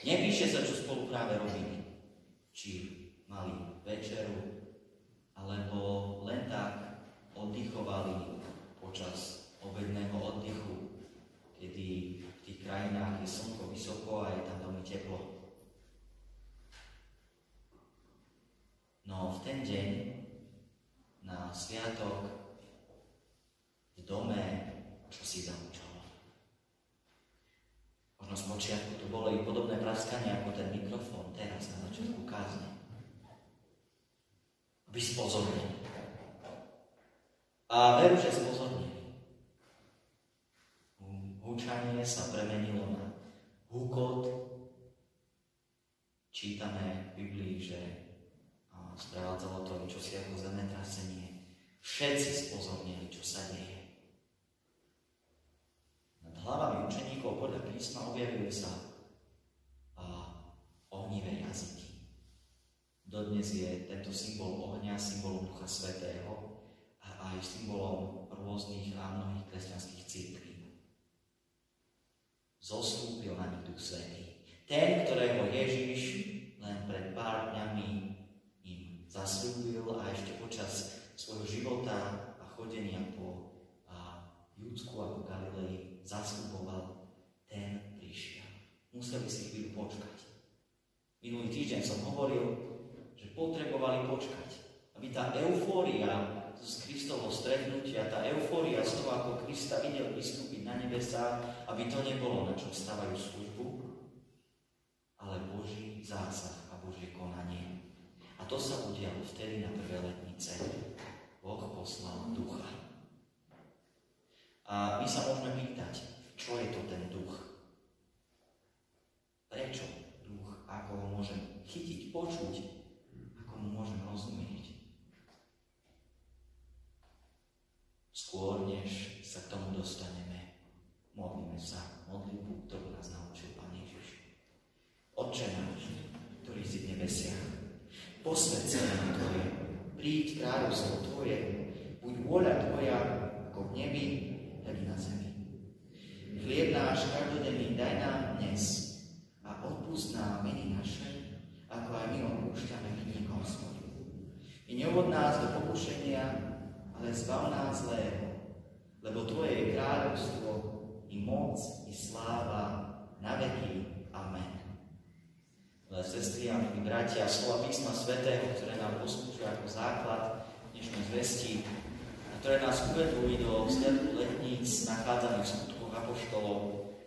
Nepíše sa, čo spolu práve robili. Či mali večeru, alebo len tak oddychovali počas obedného oddychu, kedy v tých krajinách je slnko vysoko a je tam veľmi teplo. No v ten deň na sviatok v dome, čo si zaučalo. Možno z počiatku to bolo i podobné praskanie ako ten mikrofón teraz na začiatku kázne. Aby spozornil. A veru, že spozornil húčanie sa premenilo na húkot. Čítame v Biblii, že sprevádzalo to čo si ako zemetrasenie. Všetci spozornili, čo sa deje. Hlavami učeníkov podľa písma objavili sa a, ohnivé jazyky. Dodnes je tento symbol ohňa symbolom Ducha Svetého a aj symbolom rôznych a mnohých kresťanských církví zostúpil na nich Duch Svetý. Ten, ktorého Ježiš len pred pár dňami im zaslúbil a ešte počas svojho života a chodenia po a Júdsku a po Galilei zasľuboval, ten prišiel. Museli si chvíľu počkať. Minulý týždeň som hovoril, že potrebovali počkať, aby tá eufória z Kristovho stretnutia, tá eufória z toho, ako Krista videl vystúpiť na nebesa, aby to nebolo, na čom stávajú službu, ale Boží zásah a Božie konanie. A to sa udialo vtedy na prvé letnice. Boh poslal ducha. A my sa môžeme pýtať, čo je to ten duch? Prečo duch? Ako ho môžem chytiť, počuť? Ako mu môžem rozumieť? skôr než sa k tomu dostaneme, modlíme sa modlitbu, ktorú nás naučil Pán Ježiš. Otče náš, ktorý si v nebesiach, posved sa nám Tvoje, príď kráľovstvo Tvoje, buď vôľa Tvoja ako v nebi, tak na zemi. Chlieb náš každodenný daj nám dnes a odpust nám meny naše, ako aj my odpúšťame kníhom svojim. I neuvod nás do pokušenia, ale zbav nás zlého, lebo Tvoje je kráľovstvo, i moc, i sláva, na veky. Amen. Ale sestri a milí bratia, slova písma svätého, ktoré nám poslúžia ako základ dnešnej zvesti, ktoré nás uvedú do sviatku letníc nachádzaných v skutkoch Apoštolov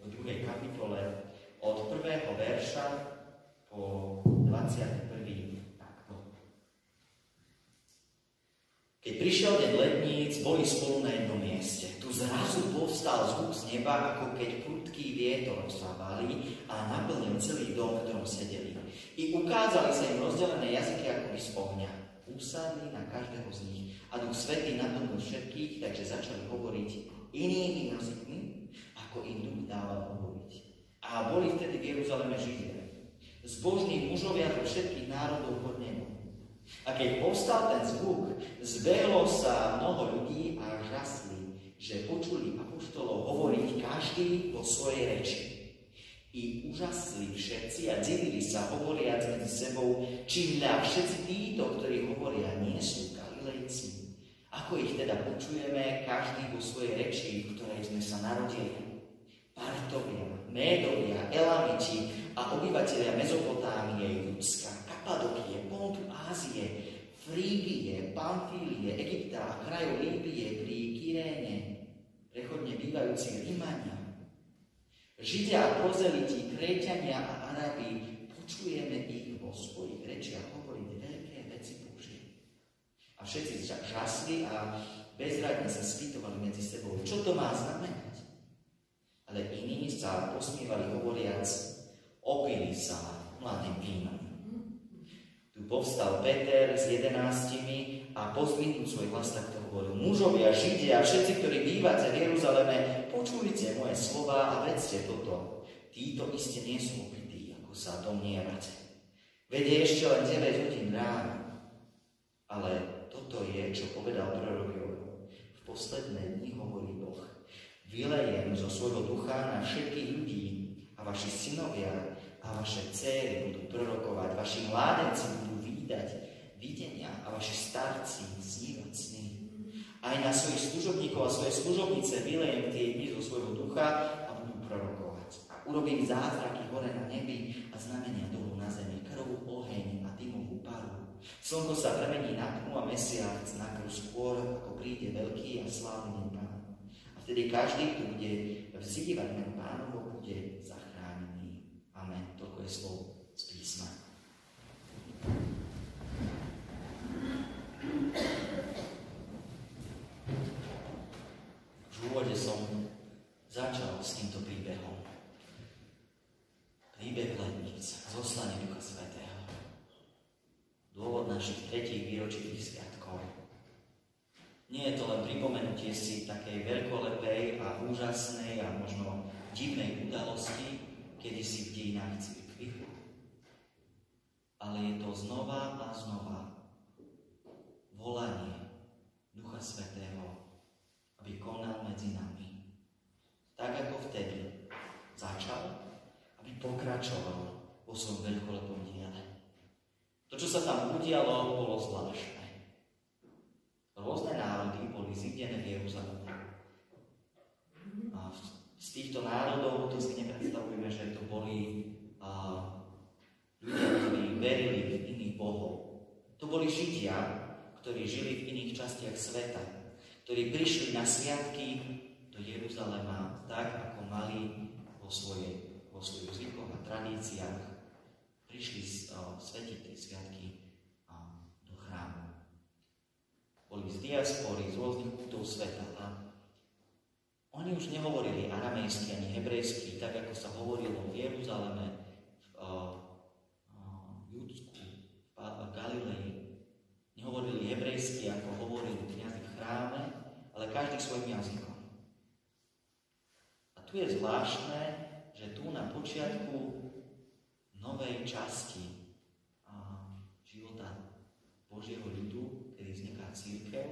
v druhej kapitole od prvého verša po 21. Keď prišiel deň letníc, boli spolu na jednom mieste. Tu zrazu povstal zvuk z neba, ako keď prudký vietor sa valí a naplnil celý dom, v ktorom sedeli. I ukázali sa im rozdelené jazyky ako by z ohňa. Usadli na každého z nich a Duch Svetý naplnil všetkých, takže začali hovoriť inými jazykmi, ako im Duch dával hovoriť. A boli vtedy v Jeruzaleme Židia. Zbožní mužovia zo všetkých národov pod nebom. A keď povstal ten zvuk, zbehlo sa mnoho ľudí a žasli, že počuli apoštolov hovoriť každý po svojej reči. I úžasli všetci a divili sa hovoriac medzi sebou, či hľa všetci títo, ktorí hovoria, nie sú Galilejci. Ako ich teda počujeme, každý vo svojej reči, v ktorej sme sa narodili. Partovia, Médovia, Elamiti a obyvateľia Mezopotámie, Judska, Kapadokie, Pontu, Ázie, Frígie, Pamfílie, Egypta a krajov Líbie pri Kyréne, prechodne bývajúci Rímania. Židia prozeliti, Kréťania a Arabi, počujeme ich vo svojich rečiach hovoriť veľké veci Božie. A všetci žasli a bezradne sa spýtovali medzi sebou, čo to má znamenať. Ale iní sa posmievali hovoriac, opili sa mladým vínom. Tu povstal Peter s jedenáctimi a pozdvihnul svoj hlas takto hovoril. Mužovia, Židia všetci, ktorí bývate v Jeruzaleme, počujte moje slova a vedzte toto. Títo iste nie sú opití, ako sa domnievate. Vedie ešte len 9 hodín ráno. Ale toto je, čo povedal prorok V posledné dni hovorí Boh. Vylejem zo svojho ducha na všetkých ľudí a vaši synovia a vaše céry budú prorokovať, vaši mládenci budú výdať videnia a vaši starci snívať sny. Aj na svojich služobníkov a svoje služobnice vylejem tie dni zo svojho ducha a budú prorokovať. A urobím zázraky hore na nebi a znamenia dolu na zemi, krv, oheň a dymovú paru. Slnko sa premení na tmu a mesiac na krv skôr, ako príde veľký a slávny Pán. A vtedy každý, kto bude vzývať meno Pánovo, bude zachránený. Amen. Toľko je slovo z písma. V úvode som začal s týmto príbehom. Príbeh letníc, zoslanie Ducha Svetého. Dôvod našich tretích výročitých sviatkov. Nie je to len pripomenutie si takej veľkolepej a úžasnej a možno divnej udalosti, kedy si v dejinách církvy. Ale je to znova a znova volanie Ducha Svetého aby konal medzi nami. Tak ako vtedy začal, aby pokračoval vo svojom veľkolepom diele. To, čo sa tam udialo, bolo zvláštne. Zidené v Jeruzaleme. A z týchto národov to si nepredstavujeme, že to boli a, ľudia, ktorí verili v iných bohov. To boli Židia, ktorí žili v iných častiach sveta ktorí prišli na sviatky do Jeruzalema tak, ako mali vo, svoje, vo svojich zvykoch a tradíciách. Prišli uh, svetiť tie sviatky uh, do chrámu. Boli z diaspory, z rôznych kútov sveta a oni už nehovorili aramejsky ani hebrejsky, tak ako sa hovorilo v Jeruzaleme, v uh, Judsku, v, v Galilei. Nehovorili hebrejsky, ako hovorili kniazy v chráme, ale každý svojim jazykom. A tu je zvláštne, že tu na počiatku novej časti života Božieho ľudu, kedy vzniká církev,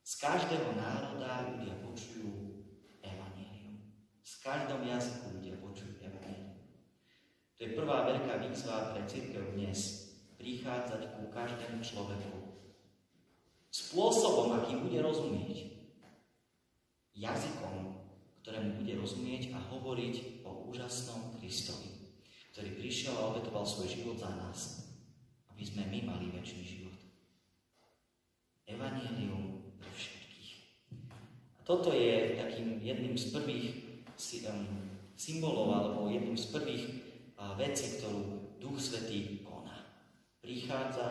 z každého národa ľudia počujú evanílium. Z každom jazyku ľudia počujú evanílium. To je prvá veľká výzva pre církev dnes. Prichádzať ku každému človeku spôsobom, akým bude rozumieť. Jazykom, ktorému bude rozumieť a hovoriť o úžasnom Kristovi, ktorý prišiel a obetoval svoj život za nás, aby sme my mali väčší život. Evangelium pre všetkých. A toto je takým jedným z prvých symbolov alebo jedným z prvých vecí, ktorú Duch Svetý koná. Prichádza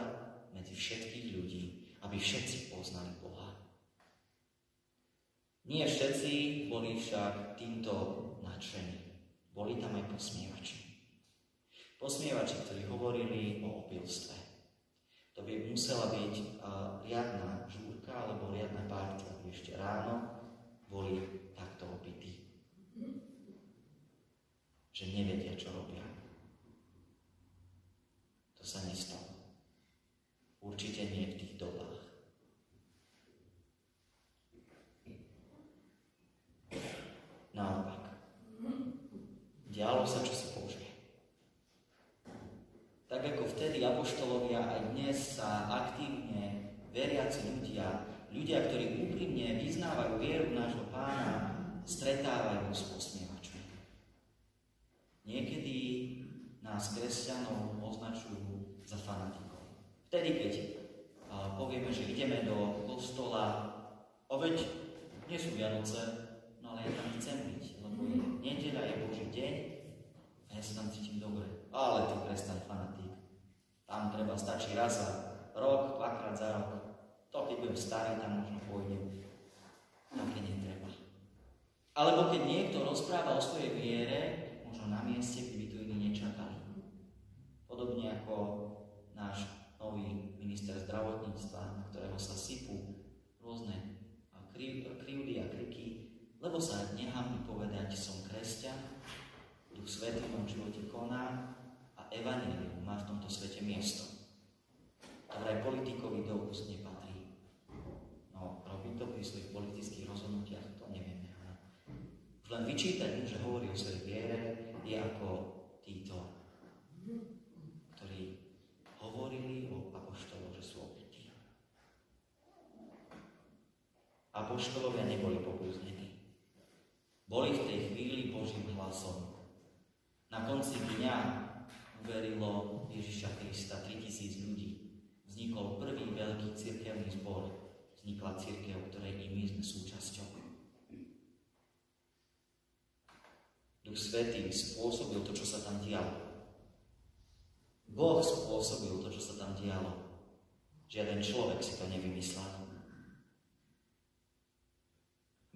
medzi všetkých ľudí aby všetci poznali Boha. Nie všetci boli však týmto nadšení. Boli tam aj posmievači. Posmievači, ktorí hovorili o opilstve. To by musela byť uh, riadna žúrka alebo riadna pártia, aby ešte ráno boli takto opití. Že nevedia, čo robia. To sa nestalo. Určite nie v tých dobách. Naopak. Dialo sa, čo sa Božie. Tak ako vtedy apoštolovia, aj dnes sa aktívne veriaci ľudia, ľudia, ktorí úprimne vyznávajú vieru v nášho pána, stretávajú s posmievačmi. Niekedy nás kresťanov označujú za fanatikov. Vtedy, keď povieme, že ideme do kostola, oveď nie sú Vianoce, no ale ja tam chcem byť, lebo je nedeľa, je Boží deň a ja sa tam cítim dobre. Ale ty prestaň fanatík. Tam treba stačí raz za rok, dvakrát za rok. To, keď budem starý, tam možno pôjdem. Také netreba. Alebo keď niekto rozpráva o svojej viere, možno na mieste, kde by to iní nečakali. Podobne ako náš minister zdravotníctva, ktorého sa sypú rôzne krivdy a kriky, lebo sa nechám povedať, som kresťan, Duch Svetý v mojom živote koná a Evangelium má v tomto svete miesto. ktoré politikovi do úst nepatrí. No, robí to pri svojich politických rozhodnutiach, to nevieme. Ale už len vyčítať že hovorí o svojej viere, je ako títo, ktorí hovorili o apoštoloch, že sú opití. Apoštolovia neboli pobúznení. Boli v tej chvíli Božím hlasom. Na konci dňa uverilo Ježiša Krista 3000 ľudí. Vznikol prvý veľký cirkevný zbor. Vznikla církev, ktorej i my sme súčasťou. Duch Svetý spôsobil to, čo sa tam dialo. Boh spôsobil to, čo sa tam dialo. Žiaden človek si to nevymyslel.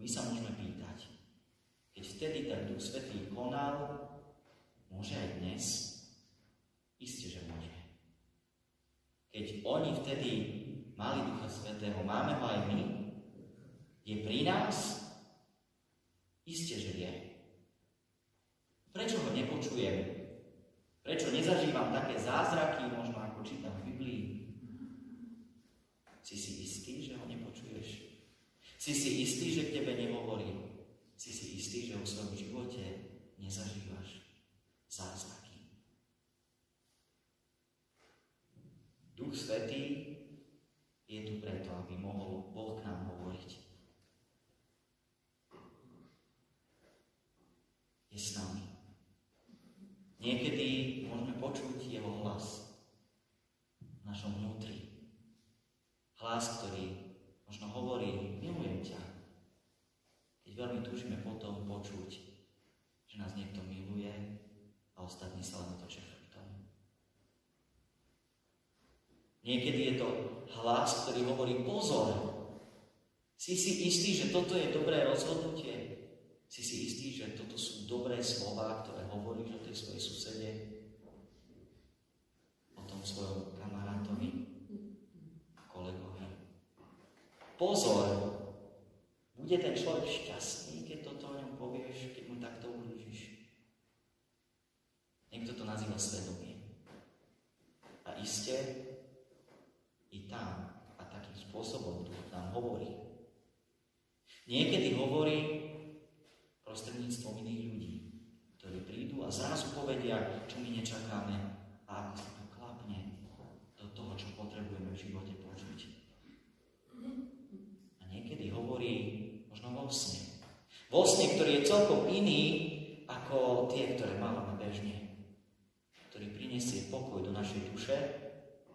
My sa môžeme pýtať, keď vtedy ten Duch Svetý konal, môže aj dnes? Isté, že môže. Keď oni vtedy mali Ducha Svetého, máme ho aj my? Je pri nás? Isté, že je. Prečo ho nepočujem? Prečo nezažívam také zázraky, možno ako čítam v Biblii? Si si istý, že ho nepočuješ? Si si istý, že k tebe nehovorí? Si si istý, že v svojom živote nezažívaš zázraky. Duch Svetý je tu preto, aby mohol Boh k nám hovoriť. Je s nami. Niekedy môžeme počuť jeho hlas v našom vnútri. Hlas, ktorý možno hovorí, milujem ťa, veľmi túžime potom počuť, že nás niekto miluje a ostatní sa len otočia chrbtom. Niekedy je to hlas, ktorý hovorí pozor. Si si istý, že toto je dobré rozhodnutie? Si si istý, že toto sú dobré slova, ktoré hovoríš o tej svojej susede? O tom svojom kamarátovi? Kolegovi? Pozor, bude ten človek šťastný, keď toto o ňom povieš, keď mu takto ublížiš? Niekto to nazýva svedomie. A iste i tam a takým spôsobom nám hovorí. Niekedy hovorí prostredníctvom iných ľudí, ktorí prídu a zrazu povedia, čo my nečakáme a ako sa to klapne do toho, čo potrebujeme v živote počuť. A niekedy hovorí možno vo sne. Vo sne, ktorý je celkom iný ako tie, ktoré máme bežne. Ktorý prinesie pokoj do našej duše,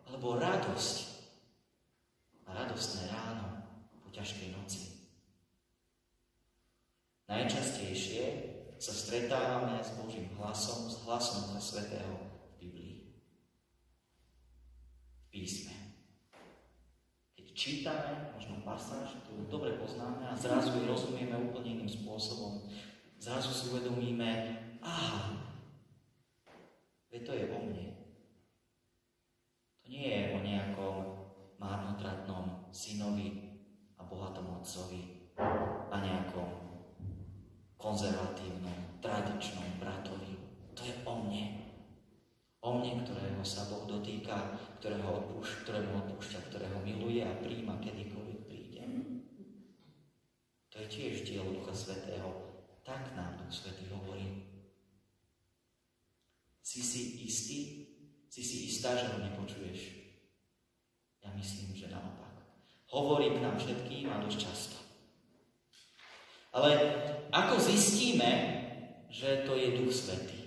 alebo radosť. A radostné ráno po ťažkej noci. Najčastejšie sa stretávame s Božím hlasom, s hlasom Svetého v Biblii. V písme čítame možno pasáž, ktorú dobre poznáme a zrazu ju rozumieme úplne iným spôsobom. Zrazu si uvedomíme, aha, veď to je o mne. To nie je o nejakom márnotratnom synovi a bohatom otcovi a nejakom konzervatívnom, tradičnom bratovi. To je o mne. O mne, ktorého sa Boh dotýka, ktorého odpúšť, ktorému odpúšťa, ktorého miluje a príjma kedykoľvek príde. To je tiež dielo Ducha Svetého. Tak nám Duch Svetý hovorí. Si si istý? Si si istá, že ho nepočuješ? Ja myslím, že naopak. Hovorí k nám všetkým a dosť často. Ale ako zistíme, že to je Duch Svetý?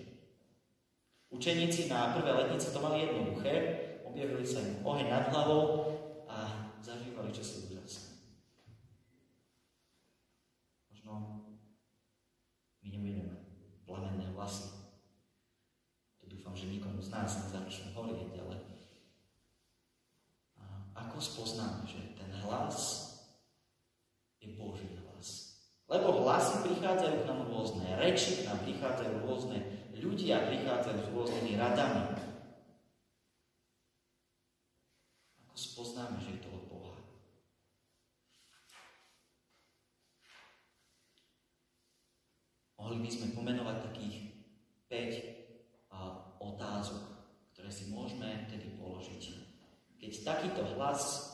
Učeníci na prvé letnice to mali jednoduché, objavili sa im oheň nad hlavou a zažívali čosi úžasné. Možno my nebudeme plamenné vlasy. To dúfam, že nikomu z nás nezačnú horieť, ale ako spoznáme, že ten hlas je Boží hlas. Lebo hlasy prichádzajú k nám rôzne, reči k nám prichádzajú rôzne, ľudia prichádzajú s rôznymi radami. Ako by sme pomenovať takých 5 otázok, ktoré si môžeme tedy položiť. Keď takýto hlas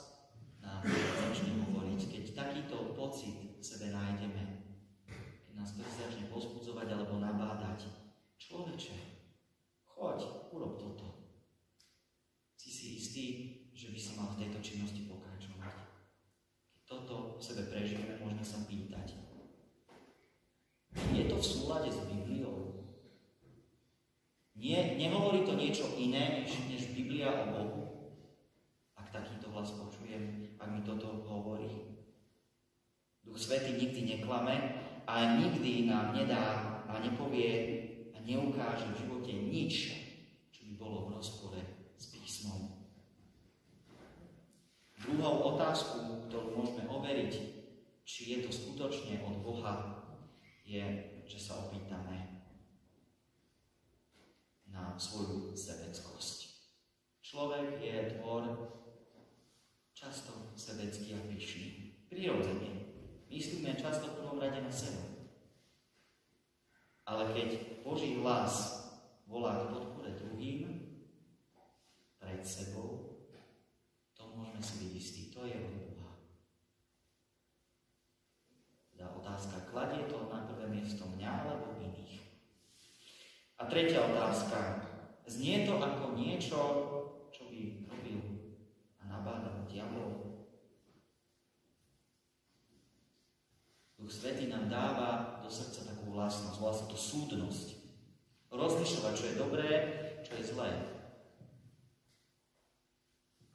nám začne hovoriť, keď takýto pocit v sebe nájdeme, keď nás to začne pozbudzovať alebo nabádať, človeče, choď, urob toto. Si si istý, že by si mal v tejto činnosti pokračovať. Keď toto v sebe prežijeme, môžeme sa pýtať. Je to v súlade s Bibliou? Nie, nehovorí to niečo iné, než, než Biblia o Bohu? Ak takýto hlas počujem, ak mi toto hovorí. Duch Svetý nikdy neklame a nikdy nám nedá a nepovie a neukáže v živote nič, čo by bolo v rozpore s písmom. Druhou otázku, ktorú môžeme overiť, či je to skutočne od Boha, je, že sa opýtame na svoju sebeckosť. Človek je tvor často sebecký a pyšný. Prirodzene. Myslíme často v prvom rade na seba. Ale keď Boží hlas volá k podpore druhým, pred sebou, to môžeme si byť istí, to je od Boha. Teda otázka, kladie to na prvé miesto mňa alebo iných. A tretia otázka, znie to ako niečo, čo by robil a nabádal diabol? Duch Svetý nám dáva do srdca takú vlastnosť, volá sa to súdnosť. Rozlišovať, čo je dobré, čo je zlé.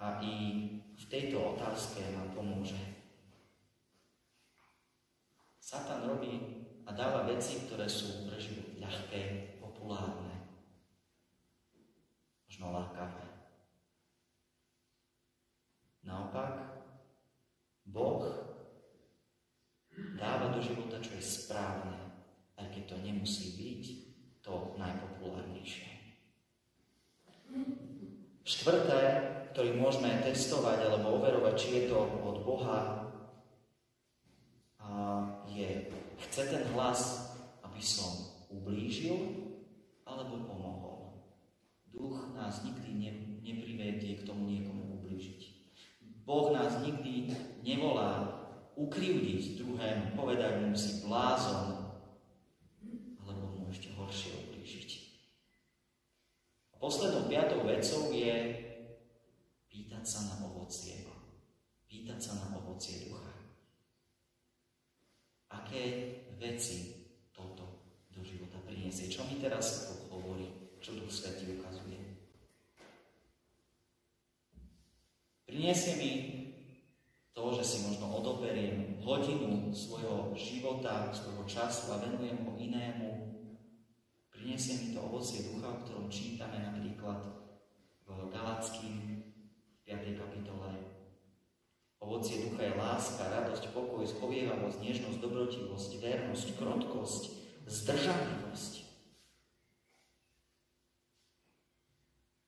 A i v tejto otázke nám pomôže. Satan robí a dáva veci, ktoré sú pre život ľahké, populárne, možno lákavé. Naopak, Boh dáva do života, čo je správne, to nemusí byť to najpopulárnejšie. Štvrté, ktorý môžeme testovať alebo overovať, či je to od Boha, je, chce ten hlas, aby som ublížil alebo pomohol. Duch nás nikdy ne, neprivedie k tomu niekomu ublížiť. Boh nás nikdy nevolá ukrivdiť druhému, povedať mu si blázon, alebo mu ešte horšie ublížiť. A poslednou piatou vecou je pýtať sa na ovocie. Pýtať sa na ovocie ducha. Aké veci toto do života priniesie? Čo mi teraz hovorí? Čo Duch Svetý ukazuje? Priniesie mi to, že si možno odoberiem hodinu svojho života, svojho času a venujem ho inému, prinesie mi to ovocie ducha, o ktorom čítame napríklad v Galackým 5. kapitole. Ovocie ducha je láska, radosť, pokoj, zhovievavosť, nežnosť, dobrotivosť, vernosť, krotkosť, zdržanlivosť.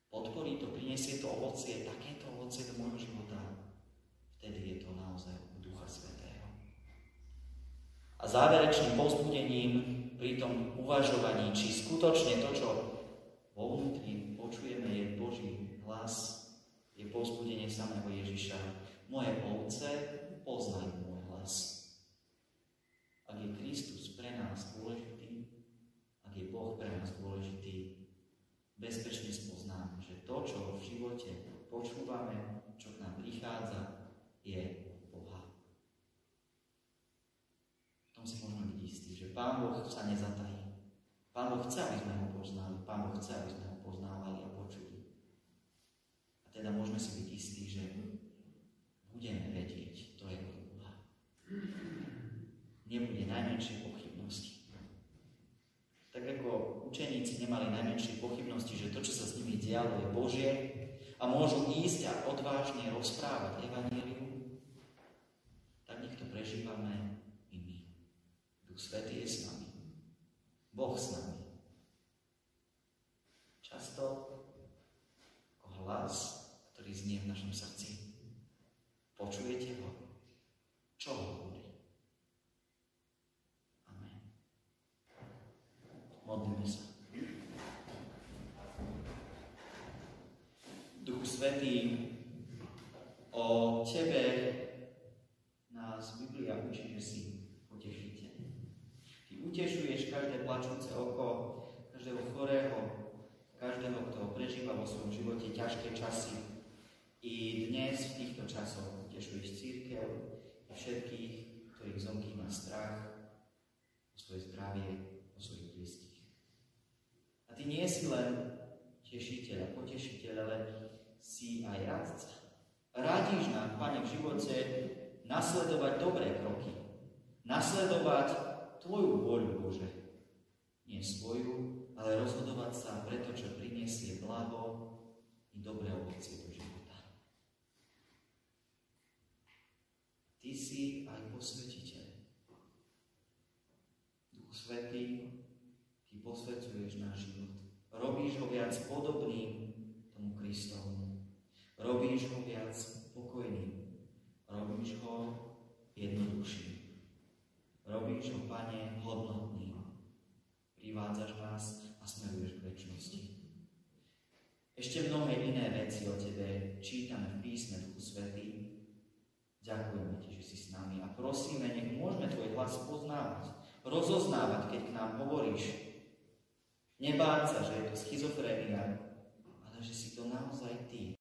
Podporí to, prinesie to ovocie, takéto ovocie do môjho života vtedy je to naozaj Ducha Svetého. A záverečným povzbudením pri tom uvažovaní, či skutočne to, čo vo vnútri počujeme, je Boží hlas, je povzbudenie samého Ježiša. Moje ovce poznajú môj hlas. Ak je Kristus pre nás dôležitý, ak je Boh pre nás dôležitý, bezpečne spoznáme, že to, čo v živote počúvame, čo k nám prichádza, je Boha. V tom si môžeme byť istí, že Pán Boh sa nezatají. Pán Boh chce, aby sme ho poznali. Pán Boh chce, aby sme ho poznávali a počuli. A teda môžeme si byť istí, že budeme vedieť, to je od Boha. Nebude najmenšie pochybnosti. Tak ako učeníci nemali najmenšie pochybnosti, že to, čo sa s nimi dialo, je Božie a môžu ísť a odvážne rozprávať Evangelium, prežívame i my. Duch Svetý je s nami. Boh s nami. Často ako hlas, ktorý znie v našom srdci. Počujete ho? Čo hovorí? Amen. O tebe nás Biblia učí, že si potešiteľ. Ty utešuješ každé plačúce oko, každého chorého, každého, kto prežíva vo svojom živote ťažké časy. I dnes v týchto časoch utešuješ církev a všetkých, ktorých zomkýva strach o svoje zdravie, o svojich blízkych. A ty nie si len tešiteľ a potešiteľ, ale si aj radca. Radíš nám, Pane, v živote nasledovať dobré kroky. Nasledovať Tvoju voľu, Bože. Nie svoju, ale rozhodovať sa pre to, čo priniesie blaho i dobré ovocie do života. Ty si aj posvetiteľ. Duch Svetý, Ty posvetuješ náš život. Robíš ho viac podobným tomu Kristovmu. Robíš ho viac pokojným. Robíš ho jednoduchším. Robíš ho, Pane, hodnotným. Privádzaš nás a smeruješ k väčšnosti. Ešte mnohé iné veci o Tebe čítame v písme Duchu Svetý. Ďakujeme Ti, že si s nami a prosíme, nech môžeme Tvoj hlas poznávať, rozoznávať, keď k nám hovoríš. Nebáť sa, že je to schizofrenia, ale že si to naozaj Ty,